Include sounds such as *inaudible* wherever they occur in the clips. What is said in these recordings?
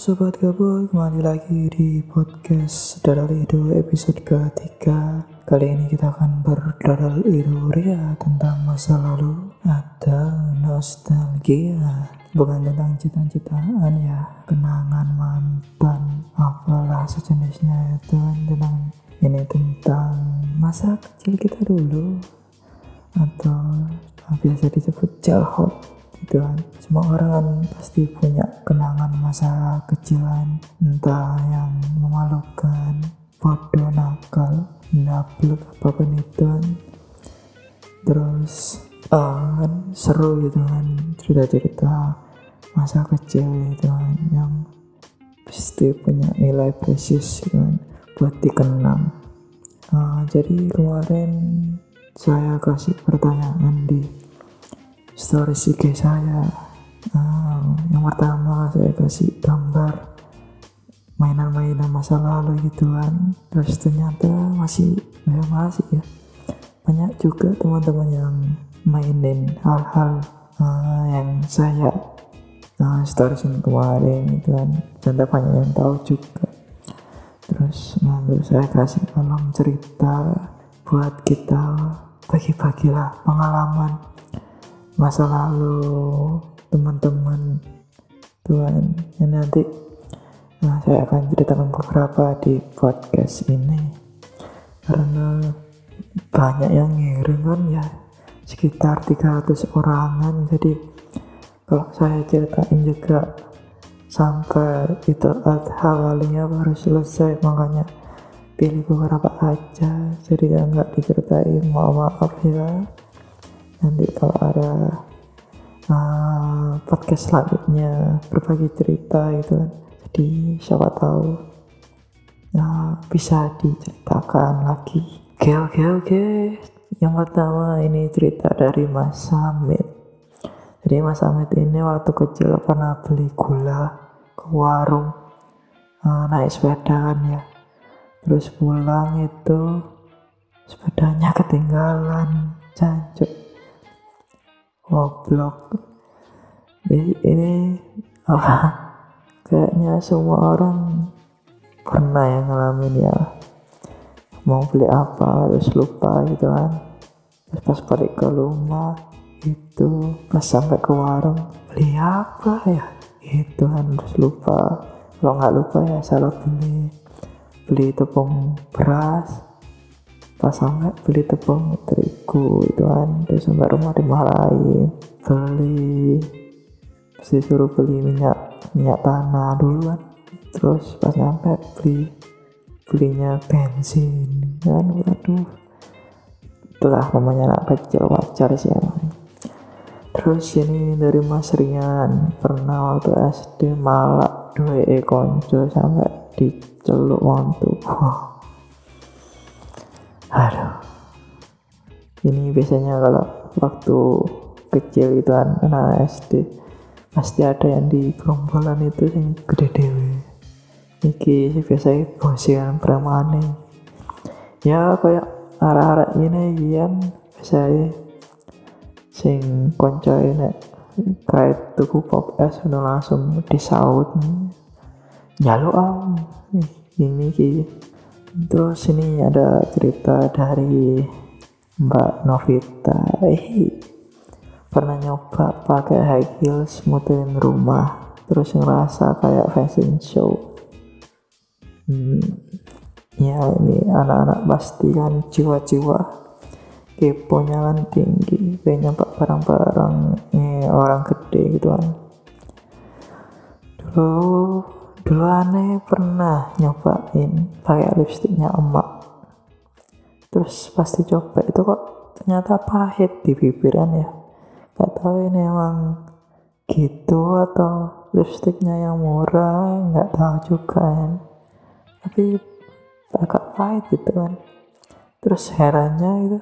Ya sobat gabut kembali lagi di podcast Dadal Ido episode ketiga. Kali ini kita akan berdadal ria tentang masa lalu. Atau nostalgia Bukan tentang cita-citaan ya. Kenangan mantan apalah sejenisnya itu tentang ini tentang masa kecil kita dulu. Atau biasa disebut childhood gitu kan. Semua orang kan pasti punya kenangan masa kecilan entah yang memalukan bodoh nakal nablek apa pun itu kan. Terus uh, kan seru gitu kan cerita-cerita masa kecil gitu kan yang pasti punya nilai precious gitu kan buat dikenang. Uh, jadi kemarin saya kasih pertanyaan di story IG saya. Uh, yang pertama saya kasih gambar mainan-mainan masa lalu gitu kan. Terus ternyata masih ya masih ya. Banyak juga teman-teman yang mainin hal-hal uh, yang saya uh, storyin kemarin gitu kan. Ternyata banyak yang tahu juga. Terus lalu saya kasih kolom cerita buat kita bagi-bagilah pengalaman masa lalu teman-teman Tuhan. Yang nanti nah saya akan ceritakan beberapa di podcast ini. Karena banyak yang ngirim kan ya sekitar 300 orangan. Jadi kalau saya ceritain juga sampai itu adha kalinya baru selesai. Makanya pilih beberapa aja. Jadi ya nggak diceritain. Maaf maaf ya nanti kalau ada uh, podcast selanjutnya berbagi cerita gitu kan. Jadi siapa tahu uh, bisa diceritakan lagi. Oke oke oke. Yang pertama ini cerita dari Mas Samit jadi Mas Samit ini waktu kecil pernah beli gula ke warung uh, naik sepeda kan ya. Terus pulang itu sepedanya ketinggalan cancuk goblok. Jadi ini apa? Kayaknya semua orang pernah yang ngalamin ya. Mau beli apa terus lupa gitu kan. Terus pas balik ke rumah itu pas sampai ke warung beli apa ya? Itu kan terus lupa. Kalau nggak lupa ya salah beli. Beli tepung beras pas sampai beli tepung terigu itu kan terus sampai rumah dimarahin beli. Mesti suruh beli minyak minyak tanah dulu kan terus pas sampai beli belinya bensin. Kan waduh. Itulah namanya anak kecil wajar sih emang. Terus ini dari Mas Rian. Pernah waktu SD malak dua konco sampai diceluk wantu wow aduh. Ini biasanya kalau waktu kecil itu kan anak SD pasti ada yang di gerombolan itu yang gede dewe. Iki biasa gosian pramane ya kayak arah-arah ini kan biasa sing konco ini kait tuku pop es langsung disaut. Jaluk am ini ki Terus ini ada cerita dari Mbak Novita. Eh, pernah nyoba pakai high heels muterin rumah, terus ngerasa kayak fashion show. Hmm, ya ini anak-anak pasti kan jiwa-jiwa keponya kan tinggi, pengen nyoba barang-barang eh, orang gede gitu kan. Dulu dulu aneh pernah nyobain pakai lipstiknya emak. Terus pasti coba itu kok ternyata pahit di bibiran ya. Gak tahu ini emang gitu atau lipstiknya yang murah nggak tahu juga kan tapi agak pahit gitu kan terus herannya itu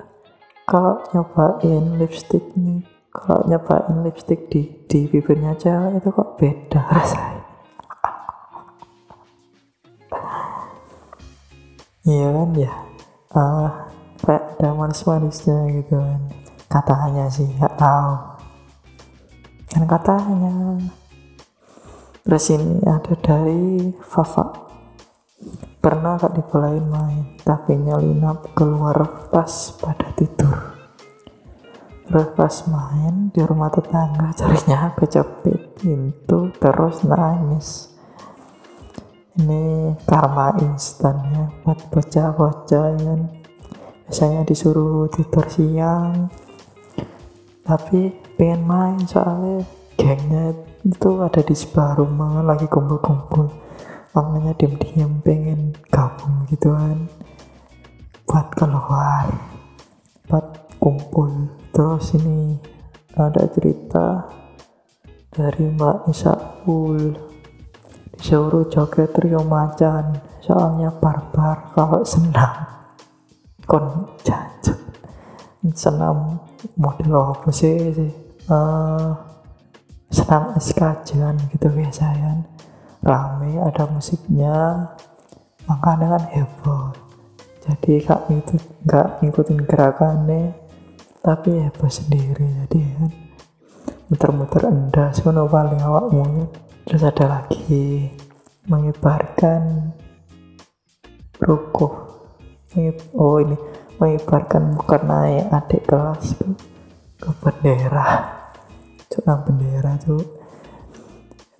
kalau nyobain lipstick nih kalau nyobain lipstick di di bibirnya cewek itu kok beda *laughs* rasanya iya kan ya. Uh, kayak ada manis-manisnya gitu kan. Katanya sih nggak tahu. Kan katanya terus ini ada dari Fafa. Pernah gak dibolehin main tapi nyelinap keluar pas pada tidur? Terus pas main di rumah tetangga carinya kecepit pintu terus nangis ini karma instan ya buat bocah-bocah kan biasanya disuruh tidur siang tapi pengen main soalnya. Gengnya itu ada di sebuah rumah lagi kumpul-kumpul. Makanya diam-diam pengen gabung gitu kan. Buat keluar buat kumpul. Terus ini ada cerita dari Mbak Isaul disuruh joget trio macan soalnya barbar kalau senam. Kon jajan senam model apa sih, sih? Uh, senam eskajan gitu biasanya. Rame ada musiknya. Makanya kan heboh. Jadi kak itu nggak ngikutin gerakannya. Tapi heboh sendiri jadi kan muter-muter endas ngono paling awakmu terus ada lagi mengibarkan rukuh. Oh ini mengibarkan bukan naik adik kelas ke, ke bendera. Nang bendera cuk.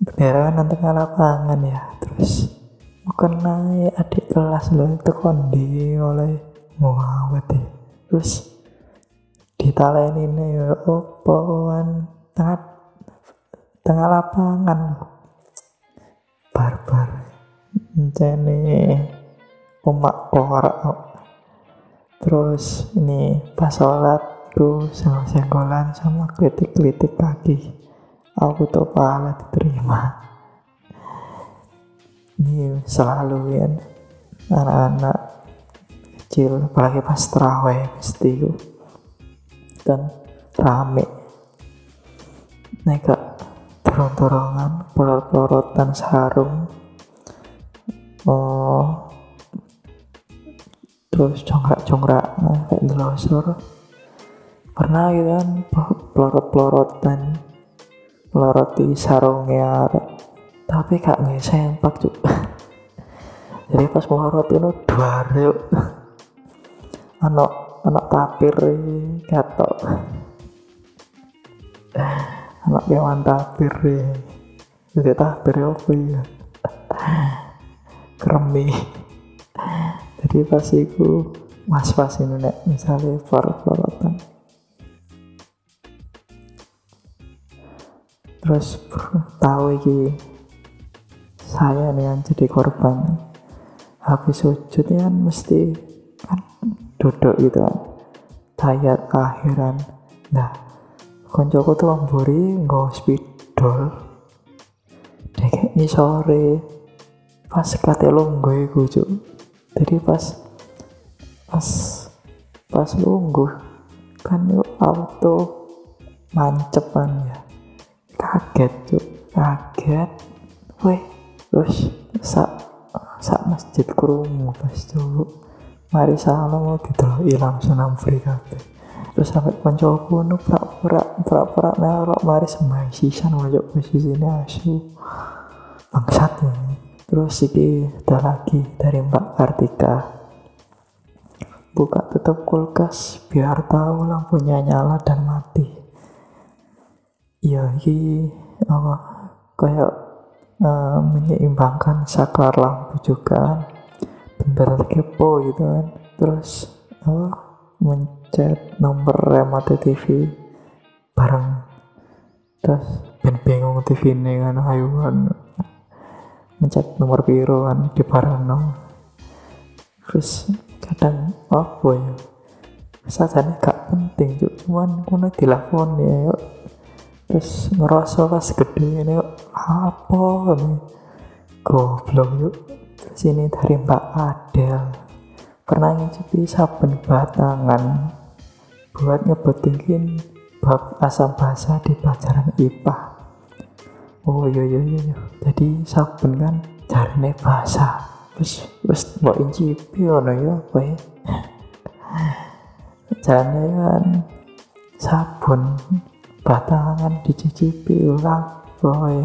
Bendera kan nanti lapangan ya. Terus bukan naik adik kelas loh itu kondi oleh muawet ya. Terus ditaleni ini ya opoan tengah tengah lapangan barbar. Ini umak korak terus ini pas sholat tuh senggol-senggolan sama kritik-kritik kaki aku tuh pala diterima. Ini selalu ya anak-anak kecil apalagi pas terawih pasti dan rame. Neka dorong-dorongan pelorot-pelorotan sarung. Oh. Terus congrak-congrak kayak delosor pernah gitu kan pelorot-pelorotan peloroti sarungnya. Tapi kak nggak sempak cuk. *laughs* Jadi pas melorot itu dua yuk anak anak tapir katok *laughs* anak kewan tapir ya jadi tapir ya apa ya? Kremi jadi pas itu mas pas ini nek. Misalnya pelorot terus tahu iki saya nih yang jadi korban. Habis sujud kan mesti kan duduk gitu kan. Tayat akhiran nah koncoku tuh amburi nggak spidol. Dek ini sore pas kate lungguh iku cuk. Jadi pas pas pas lungguh kan yuk auto mancepan ya. Kaget cuk. Kaget. Weh terus sak sak masjid kurungu pas cuk. Mari salam mau didelok langsung free kabeh. Terus sampai koncoku nu pura-pura pura-pura melok mari sembah sisan posisi ini asu. Bangsat ya. Terus iki ada lagi dari Mbak Kartika. Buka tutup kulkas biar tahu lampunya nyala dan mati. Iya ini apa kayak uh, menyeimbangkan saklar lampu juga bener kepo gitu kan. Terus apa mencet nomor remote TV bareng. Terus ben bingung TV ini kan. Hayuan mencet nomor biru kan di bareng no. terus kadang apa ya? Saatnya gak penting cuk. Cuman kono dilakon ya yuk. Terus ngerasa pas gede ini yuk. Apa nih goblok yuk. Terus ini dari Mbak Adel. Pernah ngicipi saben batangan buat nyebutin bab asam basa di pelajaran IPA oh iya iya iya, iya. jadi saben kan jarine bahasa terus terus mau incipin ono ya apa ya jarane kan sabun batangan dicicipi ulang boy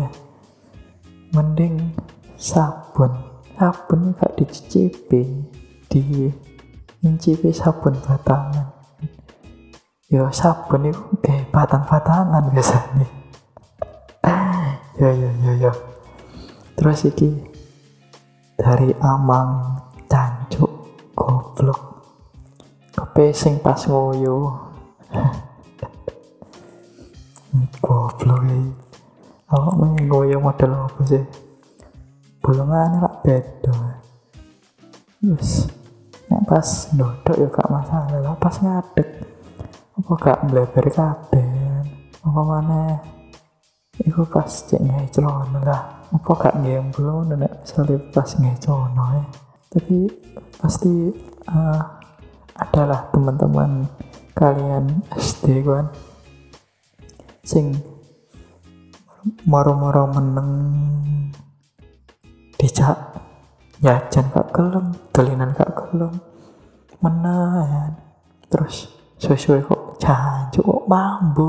mending sabun sabun gak dicicipi di nyicipi sabun batangan yo sabun itu kayak batang-batangan biasanya ya ya ya ya terus iki dari amang cancuk goblok. Kepesing pas ngoyo. *laughs* Goblok iki. Awak ngoyo model apa sih? Bolongan lah beda. Terus pas dodok ya gak masalah lah pas ngadek apa gak bleber kabeh? Apa mana Iku pas cek ngai lah. Apa gak ngai belum nek misalnya pas ngai celana ya tapi pasti uh, adalah teman-teman kalian SD kan? Sing moro-moro meneng dijak jajan gak kelem dolinan gak kelem menahan terus sesuai kok jancuk kok mambu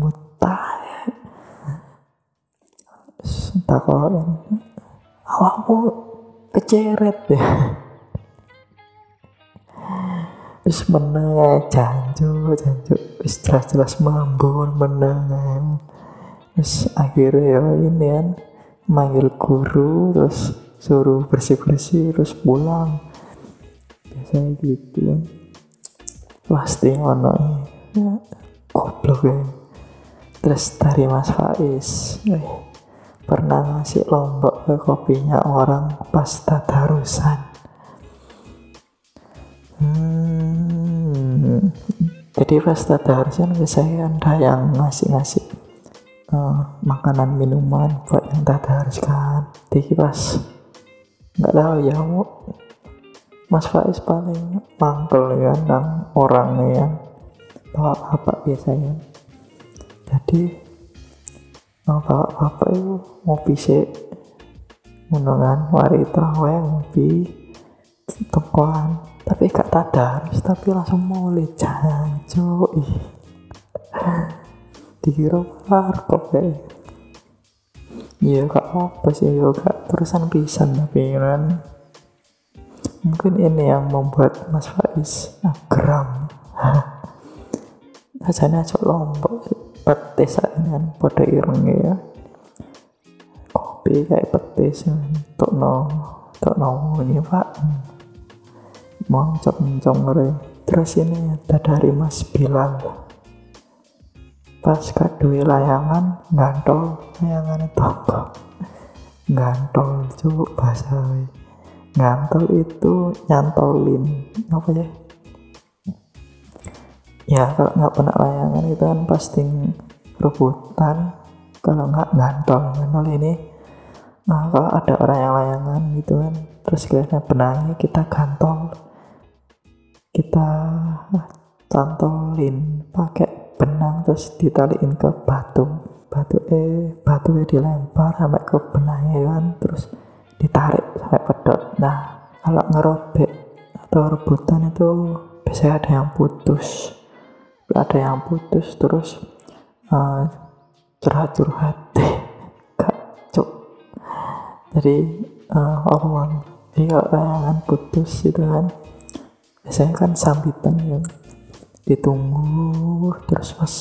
mutah takokin awakmu keceret deh. Terus meneng jancu jancu terus jelas-jelas mambu meneng terus akhirnya ya ini kan manggil guru terus suruh bersih-bersih terus pulang. Biasanya gitu kan pasti ngono ya goblok ya. Terus dari Mas Faiz eh, pernah ngasih lombok ke kopinya orang pas tadarusan. Hmm, jadi pas tadarusan biasanya ada yang ngasih-ngasih uh, makanan minuman buat yang tadarus kan jadi pas nggak tahu ya Mas Faiz paling mangkel ya nang orangnya ya. Bapak-bapak biasanya. Jadi oh, bapak-bapak itu ngopi sih ngono wari terawih ngopi tepuan tapi gak tadarus tapi langsung mulai jancu ih. *laughs* Dikira warkop ya. Iya gak apa sih yo gak terusan pisan tapi kan mungkin ini yang membuat Mas Faiz ah, geram *laughs* Rasanya cok lombok petis kan pada ireng ya. Kopi kayak petis untuk no untuk no ini pak. Mau cok mencong terus ini dari Mas Bilal. Pas kadui layangan gantol layangan itu gantol cuk bahasa ngantol itu nyantolin apa ya? Ya kalau nggak pernah layangan itu kan pasti rebutan. Kalau nggak gantol gantol ini. Nah kalau ada orang yang layangan gitu kan terus kelihatannya benangnya kita gantol. Kita tantolin pakai benang terus ditaliin ke batu. Batu eh batu dilempar sampai ke benangnya kan terus ditarik sampai pedot. Nah kalau ngerobek atau rebutan itu biasanya ada yang putus. Ada yang putus terus uh, curhat-curhat. *laughs* Kacau jadi uh, orang iya layangan putus itu kan. Biasanya kan sambitan ya ditunggu terus pas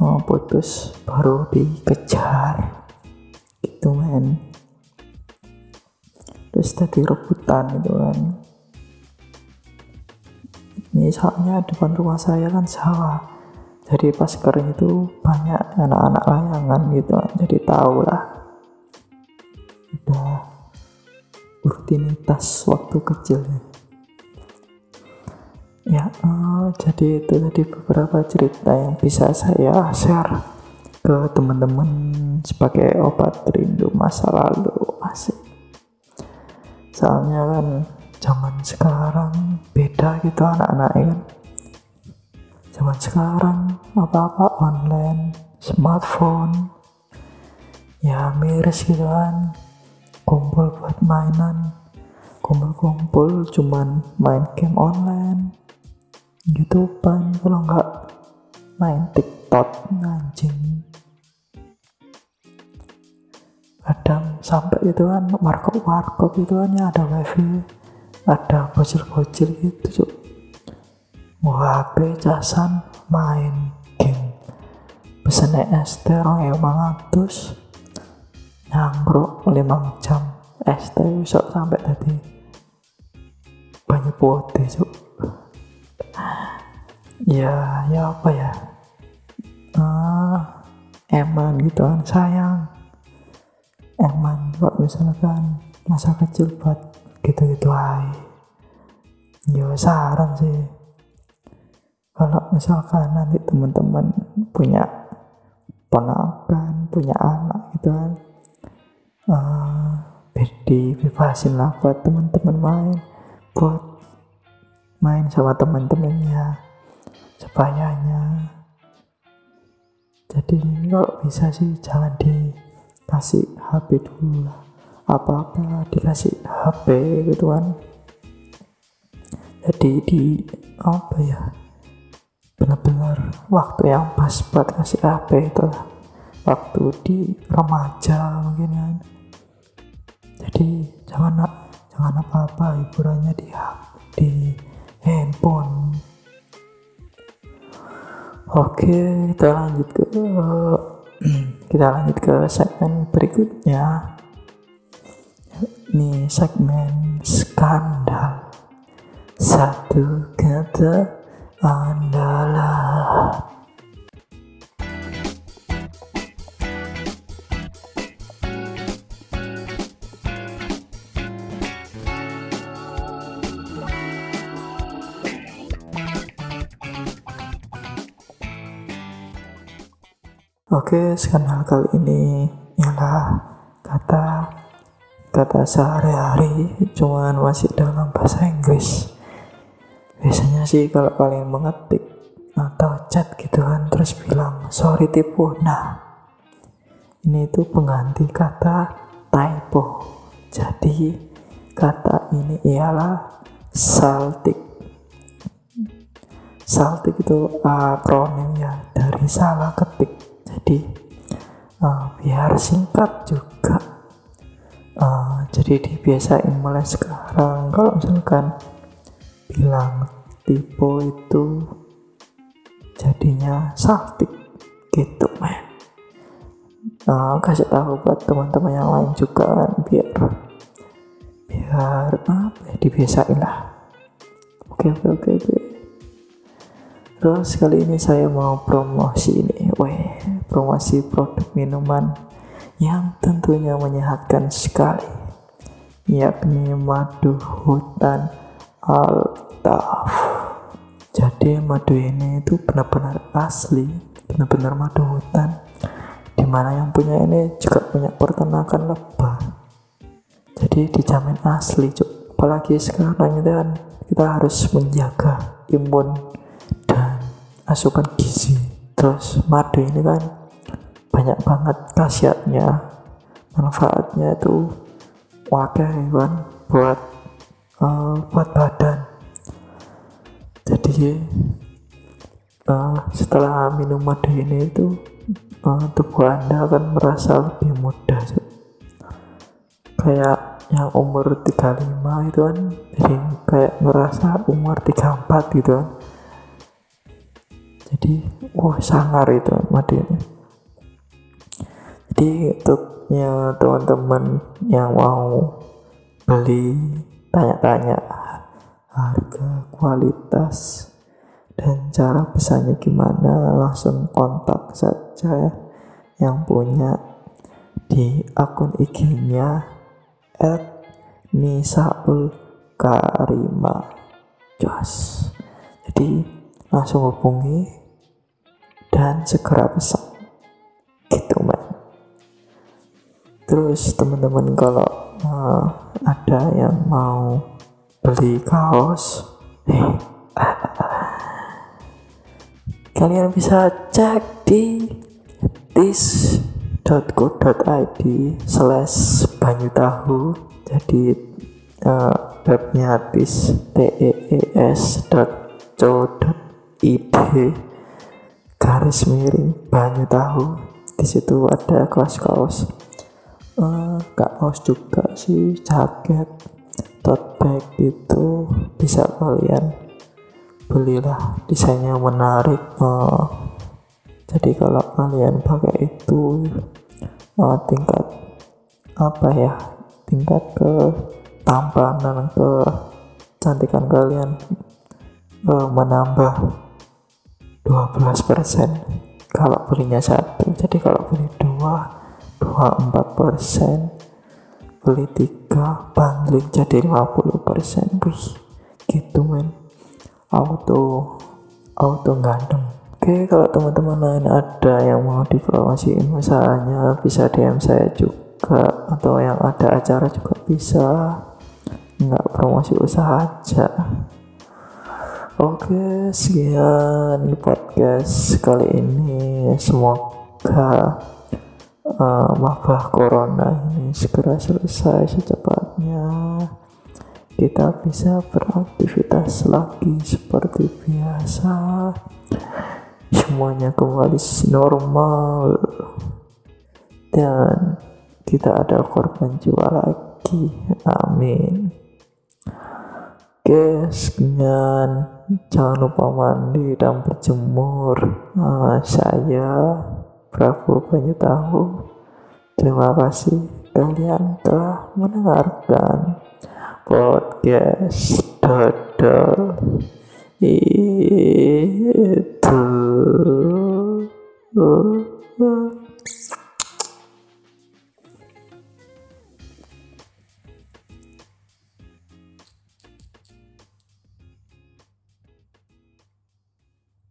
oh, putus baru dikejar. Gitu men terus tadi rebutan gitu kan. Misalnya depan rumah saya kan sawah jadi pas kering itu banyak anak-anak layangan gitu jadi tau lah. Udah rutinitas waktu kecil ya ya uh, jadi itu tadi beberapa cerita yang bisa saya share ke teman-teman sebagai obat rindu masa lalu. Asik soalnya kan zaman sekarang beda gitu anak-anaknya kan. Zaman sekarang apa-apa online smartphone ya miris gitu kan. Kumpul buat mainan. Kumpul-kumpul cuman main game online youtubean kalau nggak main tiktok anjing. Kadang sampai itu kan warkop warkop itu kan ya ada wifi ada bocil-bocil gitu cuk. HP casan main game. Pesen ST orang mangatus nyangkruk 5 jam. ST besok sampai tadi banyak putih cuk. Ya ya apa ya? Uh, eman gitu kan sayang eman kalau misalkan masa kecil buat gitu-gitu aja ya saran sih. Kalau misalkan nanti teman-teman punya ponakan punya anak gitu kan uh, bedi bebasin lah buat teman-teman main buat main sama teman-temannya supayanya jadi kalau bisa sih jangan dikasih HP dulu lah. Apa-apa dikasih HP gitu kan. Jadi di apa ya benar-benar waktu yang pas buat kasih HP itu lah. Waktu di remaja mungkin kan. Jadi jangan jangan apa-apa hiburannya di di handphone. Oke kita lanjut ke *clears throat* kita lanjut ke segmen berikutnya. Ini segmen skandal. Satu kata andalah Oke, skandal kali ini ialah kata kata sehari-hari cuman masih dalam bahasa Inggris. Biasanya sih kalau kalian mengetik atau chat gitu kan terus bilang sorry tipu. Nah ini itu pengganti kata typo. Jadi kata ini ialah saltik saltik itu akronim ya dari salah ketik jadi uh, biar singkat juga. Uh, jadi dibiasain mulai sekarang. Kalau misalkan bilang tipe itu jadinya sakti gitu men. Uh, kasih tahu buat teman-teman yang lain juga kan biar biar apa ya dibiasain lah. Oke oke oke oke terus kali ini saya mau promosi ini. Weh promosi produk minuman yang tentunya menyehatkan sekali yakni madu hutan altaf. Jadi madu ini itu benar-benar asli benar-benar madu hutan. Di mana yang punya ini juga punya peternakan lebah jadi dijamin asli cuk. Apalagi sekarang itu kan kita harus menjaga imun asupan gizi terus madu ini kan banyak banget khasiatnya manfaatnya itu wakai kan buat uh, buat badan. Jadi uh, setelah minum madu ini itu uh, tubuh anda akan merasa lebih muda kayak yang umur 35 itu kan jadi kayak ngerasa umur 34 gitu kan jadi wah sangar itu ini jadi untuk ya teman-teman yang mau beli tanya-tanya harga kualitas dan cara pesannya gimana langsung kontak saja ya. Yang punya di akun IG-nya at Nisaul Karima jadi langsung hubungi dan segera pesan. Gitu mas terus teman-teman kalau uh, ada yang mau beli kaos eh, *laughs* kalian bisa cek di tis.co.id slash banyu tahu jadi uh, webnya tis tees dot id garis miring banyu tahu. Di situ ada kelas kaos. Uh, kaos juga sih jaket tote bag itu bisa kalian belilah desainnya menarik. Uh, jadi kalau kalian pakai itu uh, tingkat apa ya tingkat ke tampanan ke cantikan kalian uh, menambah 12% kalau belinya satu. Jadi kalau beli dua dua empat persen. Beli tiga bundling jadi 50% Wih, gitu men. Auto auto ganteng. Oke, kalau teman-teman lain ada yang mau dipromosiin usahanya bisa DM saya juga atau yang ada acara juga bisa. Nggak promosi usaha aja. Oke, sekian podcast kali ini. Semoga uh, corona ini segera selesai secepatnya. Kita bisa beraktivitas lagi seperti biasa semuanya kembali normal dan kita ada korban jiwa lagi amin Oke, sekian. Jangan lupa mandi dan berjemur. Nah, saya Prabu Banyu Tahu. Terima kasih kalian telah mendengarkan podcast dodol itu.